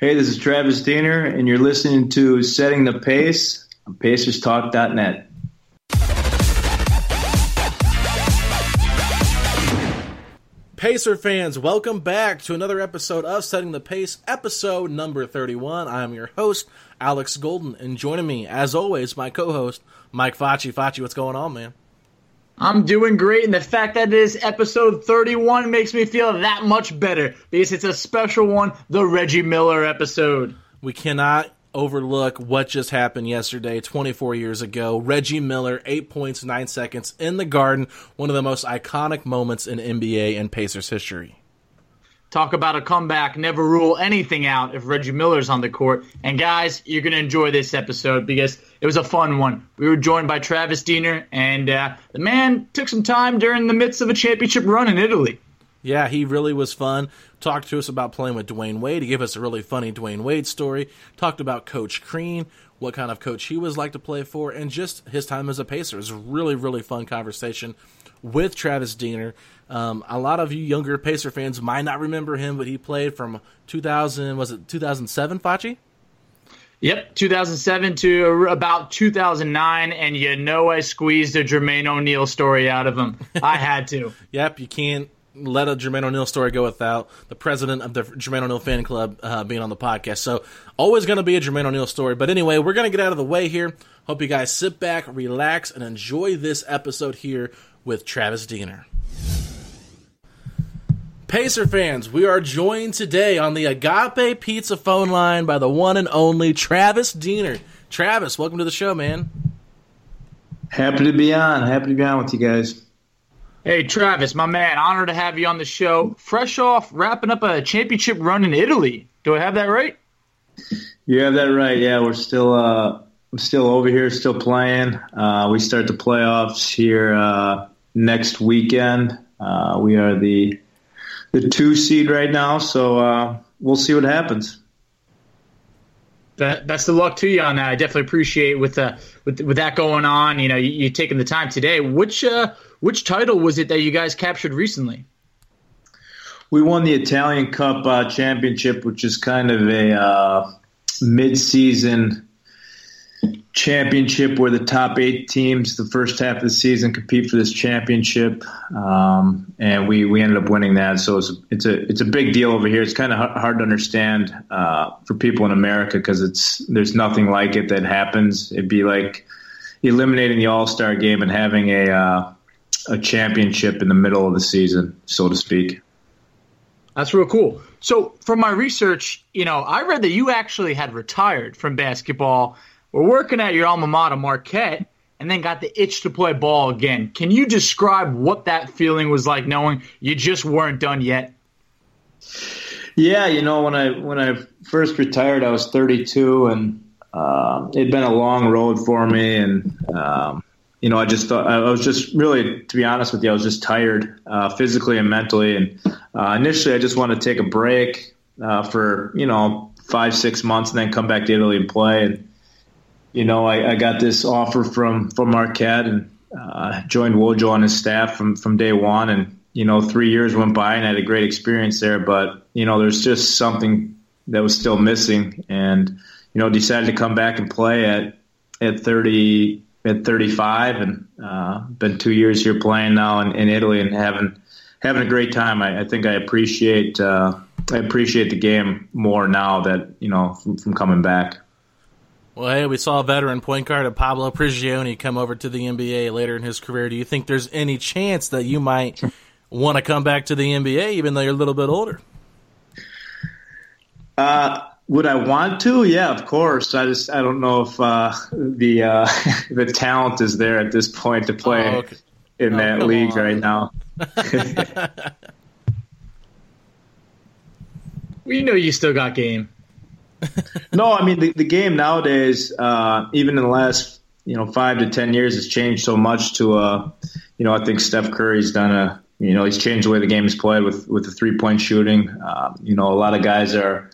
Hey, this is Travis Diener, and you're listening to Setting the Pace on PacersTalk.net. Pacer fans, welcome back to another episode of Setting the Pace, episode number 31. I am your host, Alex Golden, and joining me, as always, my co host, Mike Facci. Facci, what's going on, man? I'm doing great, and the fact that it is episode 31 makes me feel that much better because it's a special one, the Reggie Miller episode. We cannot overlook what just happened yesterday, 24 years ago. Reggie Miller, 8 points, 9 seconds in the garden, one of the most iconic moments in NBA and Pacers history. Talk about a comeback. Never rule anything out if Reggie Miller's on the court. And guys, you're going to enjoy this episode because it was a fun one. We were joined by Travis Diener, and uh, the man took some time during the midst of a championship run in Italy. Yeah, he really was fun. Talked to us about playing with Dwyane Wade. He gave us a really funny Dwyane Wade story. Talked about Coach Crean, what kind of coach he was like to play for, and just his time as a Pacer. It was a really, really fun conversation with Travis Diener. Um, a lot of you younger Pacer fans might not remember him, but he played from 2000, was it 2007, Facci? Yep, 2007 to about 2009, and you know I squeezed a Jermaine O'Neal story out of him. I had to. yep, you can't let a Jermaine O'Neal story go without the president of the Jermaine O'Neal fan club uh, being on the podcast. So always going to be a Jermaine O'Neal story. But anyway, we're going to get out of the way here. Hope you guys sit back, relax, and enjoy this episode here with Travis Diener. Pacer fans, we are joined today on the Agape Pizza phone line by the one and only Travis Diener. Travis, welcome to the show, man. Happy to be on. Happy to be on with you guys. Hey, Travis, my man, honored to have you on the show. Fresh off wrapping up a championship run in Italy. Do I have that right? You have that right. Yeah, we're still uh, I'm still over here, still playing. Uh, we start the playoffs here uh, next weekend. Uh, we are the the two seed right now, so uh, we'll see what happens. Best of luck to you on that. I definitely appreciate with uh, with with that going on. You know, you, you taking the time today. Which uh, which title was it that you guys captured recently? We won the Italian Cup uh, championship, which is kind of a uh, mid-season championship where the top eight teams the first half of the season compete for this championship, um, and we, we ended up winning that. So it's, it's a it's a big deal over here. It's kind of hard to understand uh, for people in America because it's there's nothing like it that happens. It'd be like eliminating the All Star game and having a uh, a championship in the middle of the season, so to speak. That's real cool. So, from my research, you know, I read that you actually had retired from basketball. We're working at your alma mater, Marquette, and then got the itch to play ball again. Can you describe what that feeling was like knowing you just weren't done yet? Yeah, you know, when I when I first retired, I was 32, and uh, it'd been a long road for me, and um, you know, I just thought I was just really, to be honest with you, I was just tired uh, physically and mentally, and uh, initially I just wanted to take a break uh, for you know five six months and then come back to Italy and play, and you know, I, I got this offer from from Marquette and uh, joined Wojo on his staff from from day one, and you know, three years went by and I had a great experience there, but you know, there's just something that was still missing, and you know, decided to come back and play at at 30 at 35, and uh, been two years here playing now in, in Italy and having having a great time. I, I think I appreciate uh, I appreciate the game more now that you know from, from coming back. Well, hey, we saw a veteran point guard of Pablo Prigioni come over to the NBA later in his career. Do you think there's any chance that you might want to come back to the NBA, even though you're a little bit older? Uh, would I want to? Yeah, of course. I just I don't know if uh, the uh, the talent is there at this point to play oh, okay. in oh, that league on. right now. we know you still got game. no, I mean the, the game nowadays, uh, even in the last you know five to ten years, has changed so much. To uh, you know, I think Steph Curry's done a you know he's changed the way the game is played with with the three point shooting. Uh, you know, a lot of guys are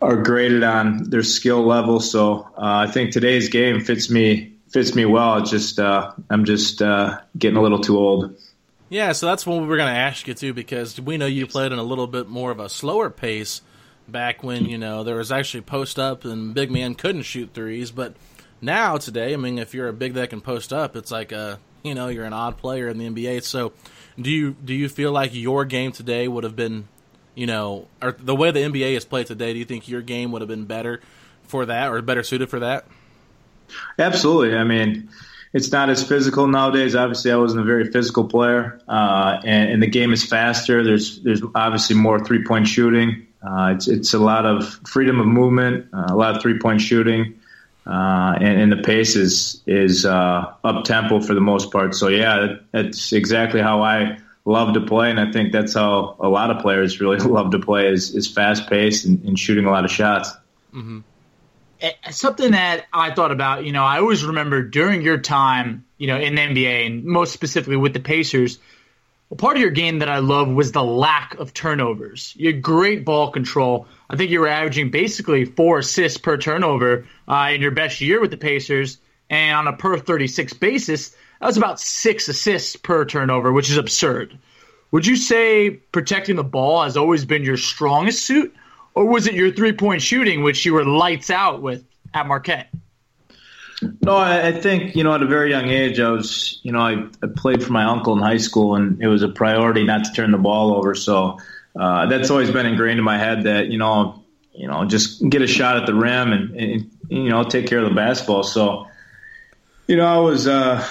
are graded on their skill level. So uh, I think today's game fits me fits me well. It's just uh, I'm just uh, getting a little too old. Yeah, so that's what we were going to ask you too, because we know you played in a little bit more of a slower pace back when you know there was actually post up and big man couldn't shoot threes. But now today, I mean, if you're a big that can post up, it's like a you know you're an odd player in the NBA. So do you do you feel like your game today would have been you know or the way the NBA is played today? Do you think your game would have been better for that or better suited for that? Absolutely. I mean it's not as physical nowadays. Obviously, I wasn't a very physical player, uh, and, and, the game is faster. There's there's obviously more three point shooting. Uh, it's it's a lot of freedom of movement, uh, a lot of three point shooting, uh, and, and, the pace is is uh, up tempo for the most part. So yeah, that's exactly how I love to play, and I think that's how a lot of players really love to play is is fast paced and, and, shooting a lot of shots. Mm-hmm. Eh, something that I thought about, you know, I always remember during your time, you know, in the NBA and most specifically with the Pacers well, part of your game that I love was the lack of turnovers. You had great ball control. I think you were averaging basically four assists per turnover uh, in your best year with the Pacers. And on a per 36 basis, that was about six assists per turnover, which is absurd. Would you say protecting the ball has always been your strongest suit? Or was it your three point shooting, which you were lights out with at Marquette? No, I, think you know at a very young age, I was you know I, I, played for my uncle in high school, and it was a priority not to turn the ball over. So uh, that's always been ingrained in my head that you know you know just get a shot at the rim and, and you know take care of the basketball. So you know I was. Uh,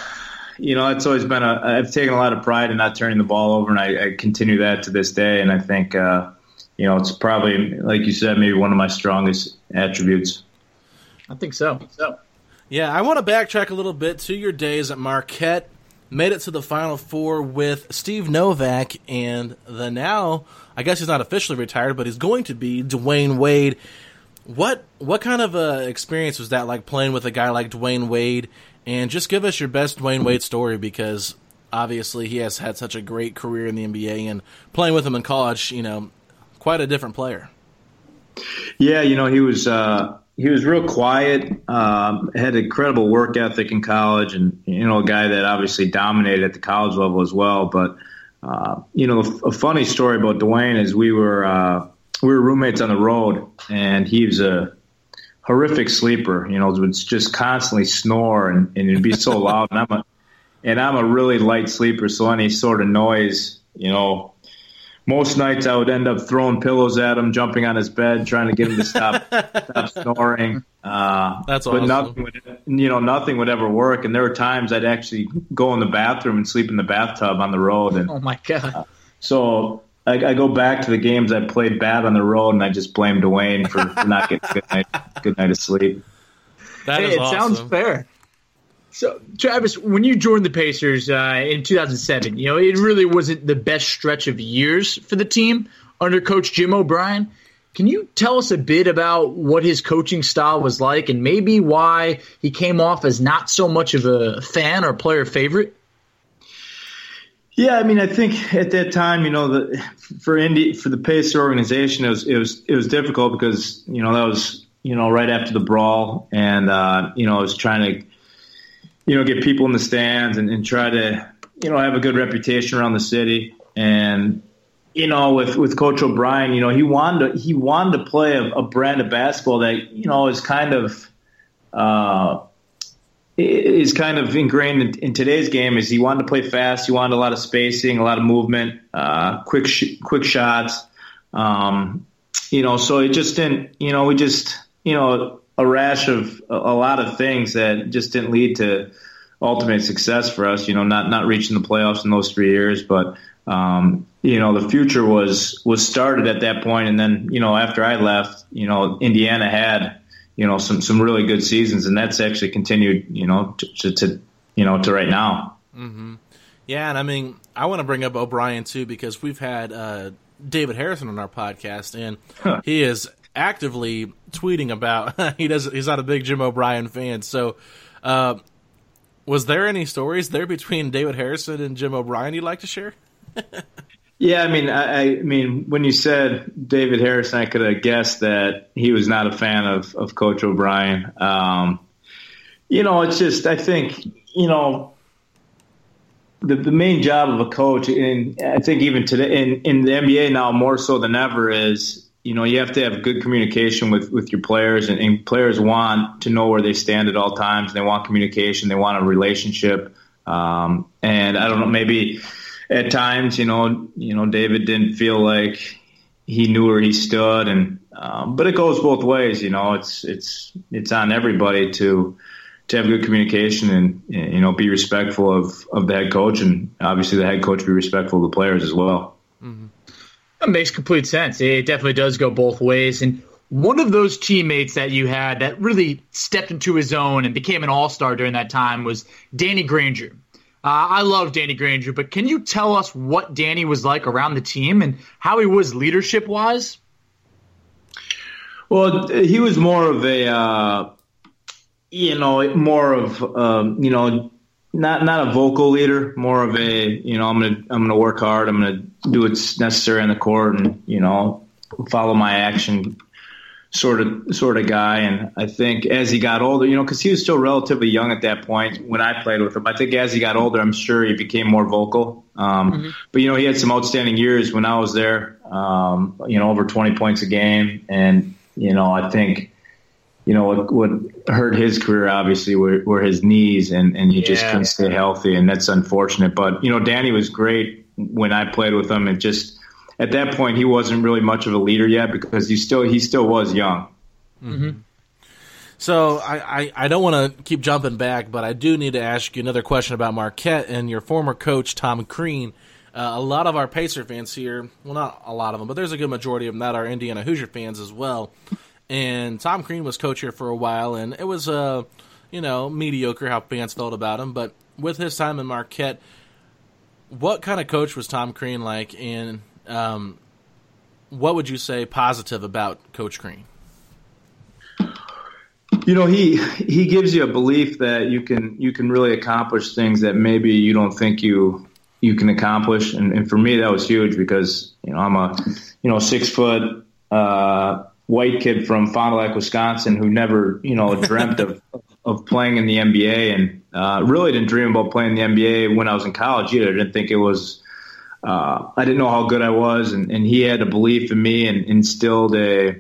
you know, it's always been a. I've taken a lot of pride in not turning the ball over, and I, I continue that to this day. And I think, uh, you know, it's probably, like you said, maybe one of my strongest attributes. I think so. So. Yeah, I want to backtrack a little bit to your days at Marquette. Made it to the Final Four with Steve Novak and the now, I guess he's not officially retired, but he's going to be Dwyane Wade. What what kind of uh, experience was that like playing with a guy like Dwyane Wade? And just give us your best Dwyane Wade story because obviously he has had such a great career in the NBA and playing with him in college, you know, quite a different player. Yeah, you know, he was uh, he was real quiet. Um, had incredible work ethic in college, and you know, a guy that obviously dominated at the college level as well. But uh, you know, a, funny story about Dwyane is we were uh, we were roommates on the road, and he was a horrific sleeper. You know, would just constantly snore, and, and it'd be so loud. And I'm a and I'm a really light sleeper, so any sort of noise, you know, most nights I would end up throwing pillows at him, jumping on his bed, trying to get him to stop stop snoring. Uh, That's awesome. But nothing would, you know, nothing would ever work. And there were times I'd actually go in the bathroom and sleep in the bathtub on the road. And oh my god! Uh, so I, I, go back to the games I played bad on the road, and I just blame Dwyane for, for not getting good night, good night of sleep. That hey, it awesome. sounds fair. So, Travis, when you joined the Pacers uh, in 2007, you know it really wasn't the best stretch of years for the team under Coach Jim O'Brien. Can you tell us a bit about what his coaching style was like, and maybe why he came off as not so much of a fan or player favorite? Yeah, I mean, I think at that time, you know, the, for Indy for the Pacer organization, it was it was it was difficult because you know that was you know right after the brawl, and uh, you know I was trying to you know get people in the stands and, and try to you know have a good reputation around the city, and you know with with Coach O'Brien, you know he wanted to, he wanted to play a, a brand of basketball that you know is kind of. Uh, is kind of ingrained in, in, today's game is he wanted to play fast. He wanted a lot of spacing, a lot of movement, uh, quick sh- quick shots. Um, you know, so it just didn't. You know, we just you know a rash of a, lot of things that just didn't lead to ultimate success for us. You know, not not reaching the playoffs in those three years, but um, you know the future was was started at that point. point, and then you know after I left, you know Indiana had you know some some really good seasons, and that's actually continued you know to, to, to you know to right now. Mm-hmm. Yeah, and I mean I want to bring up O'Brien too because we've had uh, David Harrison on our podcast, and huh. he is actively tweeting about he does he's not a big Jim O'Brien fan, so. Uh, was there any stories there between David Harrison and Jim O'Brien you'd like to share? Yeah, I mean, I, I, mean, when you said David Harrison, I could have guessed that he was not a fan of, of Coach O'Brien. Um, you know, it's just I think you know the the main job of a coach, and I think even today in in the NBA now more so than ever is you know you have to have good communication with with your players, and, and players want to know where they stand at all times. They want communication. They want a relationship. Um, and I don't know, maybe at times, you know, you know, David didn't feel like he knew where he stood, and um, but it goes both ways. You know, it's it's it's on everybody to to have good communication and you know be respectful of of the head coach, and obviously the head coach be respectful of the players as well. Mm-hmm. That makes complete sense. It definitely does go both ways, and. One of those teammates that you had that really stepped into his own and became an all star during that time was Danny Granger. Uh, I love Danny Granger, but can you tell us what Danny was like around the team and how he was leadership wise? Well, he was more of a, uh, you know, more of, um, you know, not not a vocal leader, more of a, you know, I'm gonna I'm gonna work hard, I'm gonna do what's necessary on the court, and you know, follow my action sort of sort of guy. And I think as he got older, you know, because he was still relatively young at that point when I played with him. I think as he got older, I'm sure he became more vocal. Um, mm-hmm. But you know, he had some outstanding years when I was there. Um, you know, over 20 points a game, and you know, I think. You know what, what hurt his career obviously were, were his knees, and, and he yeah. just couldn't stay healthy, and that's unfortunate. But you know, Danny was great when I played with him, and just at that point he wasn't really much of a leader yet because he still he still was young. Mm-hmm. So I, I, I don't want to keep jumping back, but I do need to ask you another question about Marquette and your former coach Tom Crean. Uh, a lot of our Pacer fans here, well, not a lot of them, but there's a good majority of them that are Indiana Hoosier fans as well. And Tom Crean was coach here for a while, and it was uh, you know mediocre how fans felt about him. But with his time in Marquette, what kind of coach was Tom Crean like? And um, what would you say positive about Coach Crean? You know, he he gives you a belief that you can you can really accomplish things that maybe you don't think you you can accomplish, and, and for me that was huge because you know I'm a you know six foot uh, white kid from Fond du Lac, Wisconsin, who never you know dreamt of of playing in the NBA, and uh, really didn't dream about playing the NBA when I was in college either. I didn't think it was uh, I didn't know how good I was, and, and he had a belief in me and instilled a.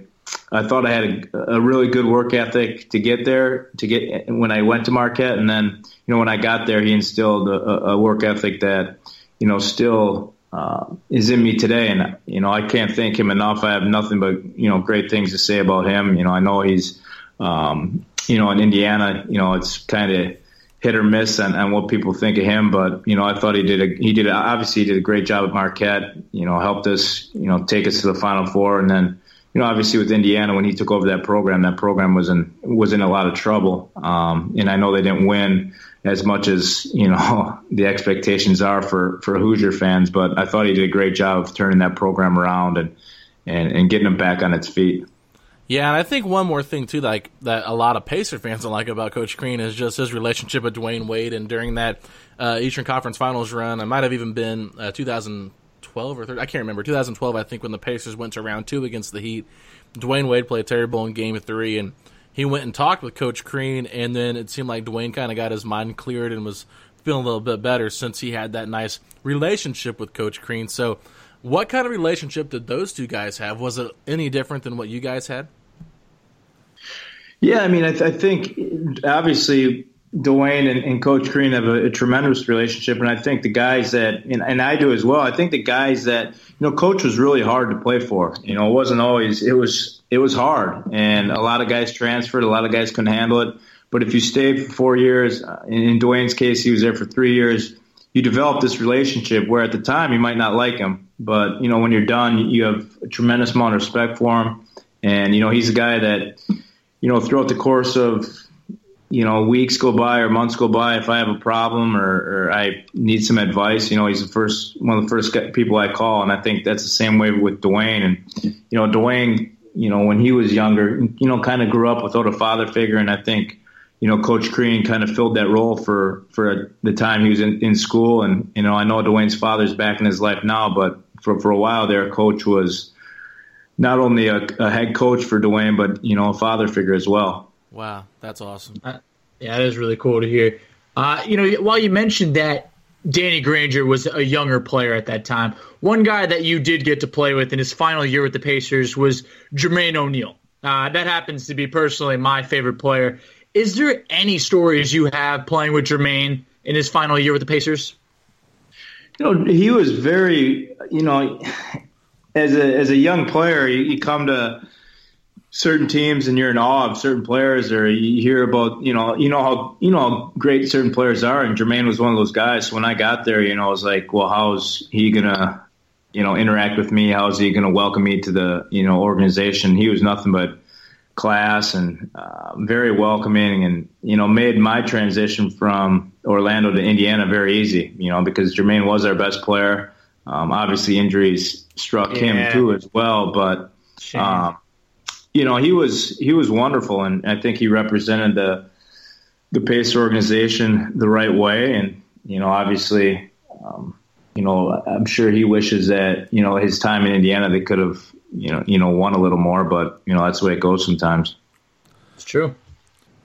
I thought I had a, a, really good work ethic to get there. To get when I went to Marquette, and then you know when I got there, he instilled a, a work ethic that you know still uh, is in me today. And you know I can't thank him enough. I have nothing but you know great things to say about him. You know I know he's um, you know in Indiana. You know it's kind of hit or miss on, on what people think of him. But you know, I thought he did a he did a, obviously he did a great job at Marquette. You know, helped us you know take us to the Final Four, and then you know, obviously with Indiana when he took over that program, that program was in was in a lot of trouble. Um, and I know they didn't win as much as you know the expectations are for for Hoosier fans, but I thought he did a great job of turning that program around and and, and getting them back on its feet. Yeah, and I think one more thing too, like that a lot of Pacer fans don't like about Coach Crean is just his relationship with Dwyane Wade. And during that uh, Eastern Conference Finals run, I might have even been uh, 2012 or 13, I can't remember. 2012, I think, when the Pacers went to round two against the Heat. Dwyane Wade played terrible in Game Three, and he went and talked with Coach Crean, and then it seemed like Dwyane kind of got his mind cleared and was feeling a little bit better since he had that nice relationship with Coach Crean. So, what kind of relationship did those two guys have? Was it any different than what you guys had? Yeah, I mean, I, th- I think obviously Dwyane and, and, Coach Crean have a, a, tremendous relationship, and I think the guys that, and, and, I do as well. I think the guys that, you know, Coach was really hard to play for. You know, it wasn't always. It was it was hard, and a lot of guys transferred. A lot of guys couldn't handle it. But if you stayed for four years, uh, in, in Dwyane's case, he was there for three years. You develop this relationship where at the time you might not like him, but you know when you're done, you have a tremendous amount of respect for him, and you know he's a guy that you know, throughout the course of, you know, weeks go by or months go by, if I have a problem or, or I need some advice, you know, he's the first, one of the first people I call. And I think that's the same way with dwyane And, you know, dwyane you know, when he was younger, you know, kind of grew up without a father figure. And I think, you know, Coach Crean kind of filled that role for, for the time he was in, in school. And, you know, I know Dwyane's father's back in his life now, but for, for a while there, Coach was, not only a, a, head coach for Dwyane, but you know a father figure as well. Wow, that's awesome. Uh, yeah, that is really cool to hear. Uh, you know, while you mentioned that Danny Granger was a younger player at that time, one guy that you did get to play with in his final year with the Pacers was Jermaine O'Neal. Uh, that happens to be personally my favorite player. Is there any stories you have playing with Jermaine in his final year with the Pacers? You know, he was very, you know, as a as a young player, you, you come to certain teams and you're in awe of certain players, or you hear about you know you know how you know how great certain players are, and Jermaine was one of those guys. So when I got there, you know, I was like, well, how's he gonna you know interact with me? How's he gonna welcome me to the you know organization? He was nothing but class and uh, very welcoming and you know made my transition from Orlando to Indiana very easy you know because Jermaine was our best player um, obviously, injuries struck yeah. him too as well, but um, you know he was he was wonderful, and I think he represented the the Pace organization the right way. And you know, obviously, um, you know, I'm sure he wishes that you know his time in Indiana they could have you know you know won a little more, but you know that's the way it goes sometimes. It's true.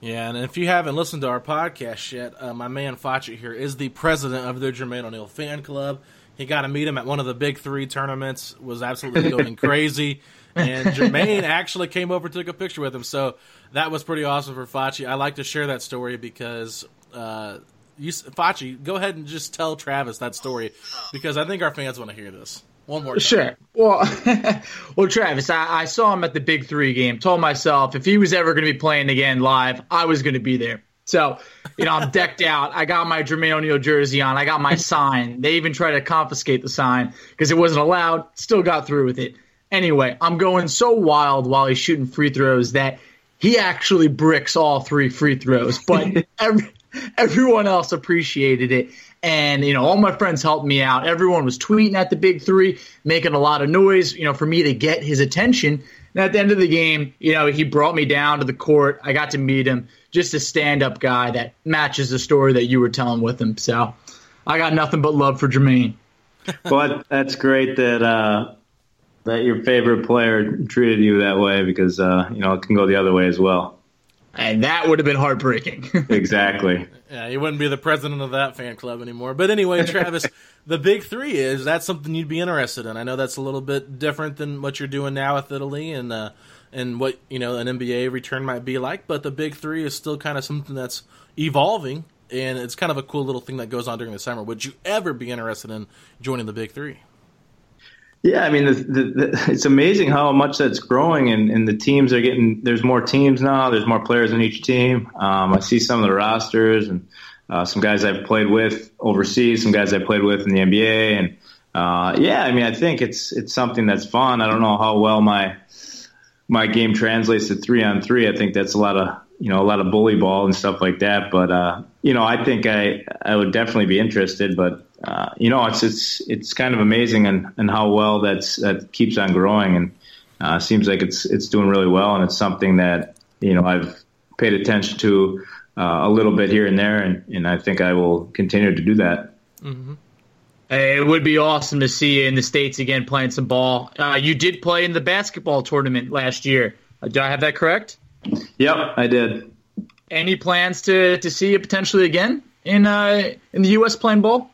Yeah, and if you haven't listened to our podcast yet, uh, my man Facci here is the president of the Jermaine O'Neal fan club. He got to meet him at one of the big three tournaments. Was absolutely going crazy. And Jermaine actually came over and took a picture with him. So that was pretty awesome for Facci. I like to share that story because uh, you, Facci, go ahead and just tell Travis that story because I think our fans want to hear this. One more. Time. Sure. Well, well, Travis, I, I, saw him at the Big Three game. Told myself if he was ever going to be playing again live, I was going to be there. So, you know, I'm decked out. I got my Jermaine O'Neal jersey on. I got my sign. They even tried to confiscate the sign because it wasn't allowed. Still got through with it. Anyway, I'm going so wild while he's shooting free throws that he actually bricks all three free throws. But every, everyone else appreciated it. And, you know, all my friends helped me out. Everyone was tweeting at the big three, making a lot of noise, you know, for me to get his attention. And at the end of the game, you know, he brought me down to the court. I got to meet him just a stand up guy that matches the story that you were telling with him. So I got nothing but love for Jermaine. well, that's great that uh, that your favorite player treated you that way because uh, you know it can go the other way as well. And that would have been heartbreaking. exactly. Yeah, you wouldn't be the president of that fan club anymore. But anyway, Travis, the big three is that's something you'd be interested in. I know that's a little bit different than what you're doing now with Italy, and uh, and what you know an NBA return might be like. But the big three is still kind of something that's evolving, and it's kind of a cool little thing that goes on during the summer. Would you ever be interested in joining the big three? Yeah, I mean, the, the, the, it's amazing how much that's growing, and, and, the teams are getting. There's more teams now. There's more players in each team. Um, I see some of the rosters and uh, some guys I've played with overseas, some guys I played with in the NBA, and uh, yeah, I mean, I think it's it's something that's fun. I don't know how well my my game translates to three on three, I think that's a lot of you know a lot of bully ball and stuff like that. But uh, you know, I think I I would definitely be interested. But uh, you know, it's it's it's kind of amazing and and how well that's that keeps on growing and uh, seems like it's it's doing really well and it's something that you know I've paid attention to uh, a little bit here and there and and I think I will continue to do that. Mm-hmm. It would be awesome to see you in the states again playing some ball. Uh, you did play in the basketball tournament last year. Uh, do I have that correct? Yep, I did. Any plans to, to see you potentially again in uh, in the U.S. playing ball?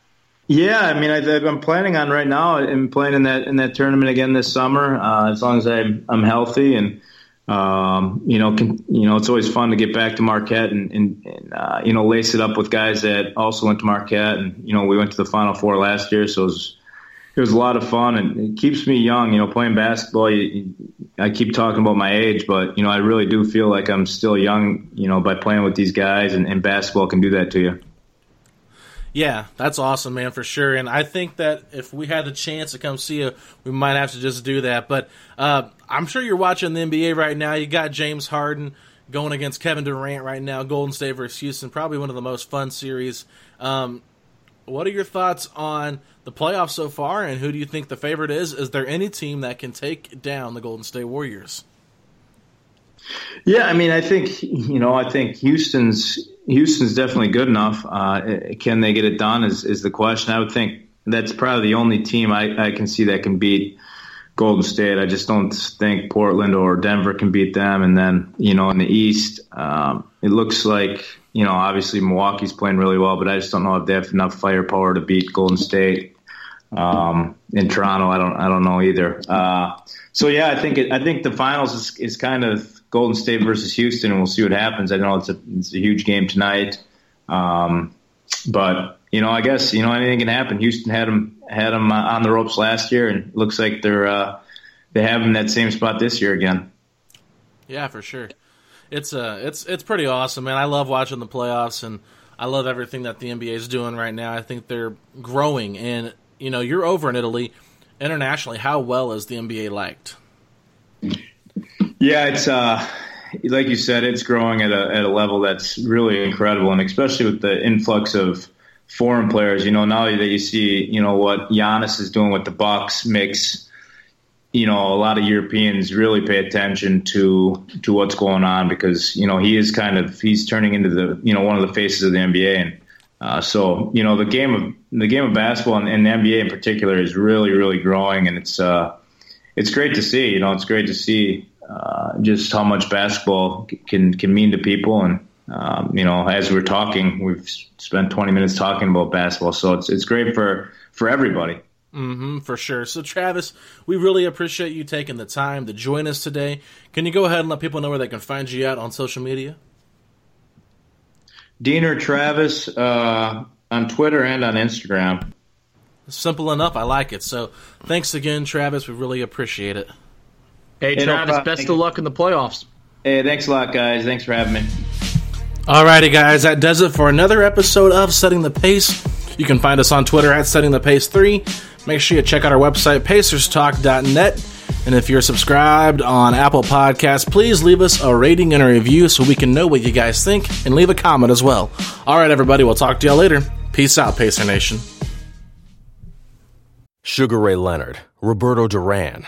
Yeah, I mean, I, am planning on right now and playing in that in that tournament again this summer, uh, as long as I'm I'm healthy and um, you know, can, you know, it's always fun to get back to Marquette and, and, and uh, you know, lace it up with guys that also went to Marquette. And, you know, we went to the Final Four last year, so it was, it was a lot of fun and it keeps me young. You know, playing basketball, you, I keep talking about my age, but, you know, I really do feel like I'm still young, you know, by playing with these guys, and, and basketball can do that to you. Yeah, that's awesome, man, for sure. And I think that if we had the chance to come see you, we might have to just do that. But uh, I'm sure you're watching the NBA right now. You got James Harden going against Kevin Durant right now, Golden State versus Houston, probably one of the most fun series. Um, what are your thoughts on the playoffs so far, and who do you think the favorite is? Is there any team that can take down the Golden State Warriors? Yeah, I mean, I think you know, I think Houston's Houston's definitely good enough. Uh, can they get it done? Is is the question? I would think that's probably the only team I, I can see that can beat Golden State. I just don't think Portland or Denver can beat them. And then you know in the East, um, it looks like you know obviously Milwaukee's playing really well, but I just don't know if they have enough firepower to beat Golden State. Um, in Toronto, I don't I don't know either. Uh, so yeah, I think it, I think the finals is, is kind of Golden State versus Houston, and we'll see what happens. I know it's a it's a huge game tonight, um, but you know, I guess you know anything can happen. Houston had them had them uh, on the ropes last year, and it looks like they're uh, they have them in that same spot this year again. Yeah, for sure. It's uh it's it's pretty awesome, man. I love watching the playoffs, and I love everything that the NBA is doing right now. I think they're growing, and you know, you're over in Italy internationally. How well is the NBA liked? Yeah, it's uh, like you said, it's growing at a at a level that's really incredible, and especially with the influx of foreign players. You know, now that you see, you know what Giannis is doing with the Bucks makes you know a lot of Europeans really pay attention to to what's going on because you know he is kind of he's turning into the you know one of the faces of the NBA and. Uh, so you know the game of the game of basketball and, and, the NBA in particular is really really growing and it's uh, it's great to see. You know, it's great to see uh, just how much basketball can can mean to people. And um, you know, as we're talking, we've spent 20 minutes talking about basketball, so it's it's great for for everybody. Mm-hmm, for sure. So, Travis, we really appreciate you taking the time to join us today. Can you go ahead and let people know where they can find you out on social media? Diener Travis uh, on Twitter and on Instagram. Simple enough. I like it. So, thanks again, Travis. We really appreciate it. Hey, hey Travis, no best of luck in the playoffs. Hey, thanks a lot, guys. Thanks for having me. Alrighty, guys, that does it for another episode of Setting the Pace. You can find us on Twitter at Setting the Pace 3. Make sure you check out our website, pacerstalk.net. And if you're subscribed on Apple Podcasts, please leave us a rating and a review so we can know what you guys think and leave a comment as well. All right, everybody, we'll talk to y'all later. Peace out, Pacer Nation. Sugar Ray Leonard, Roberto Duran.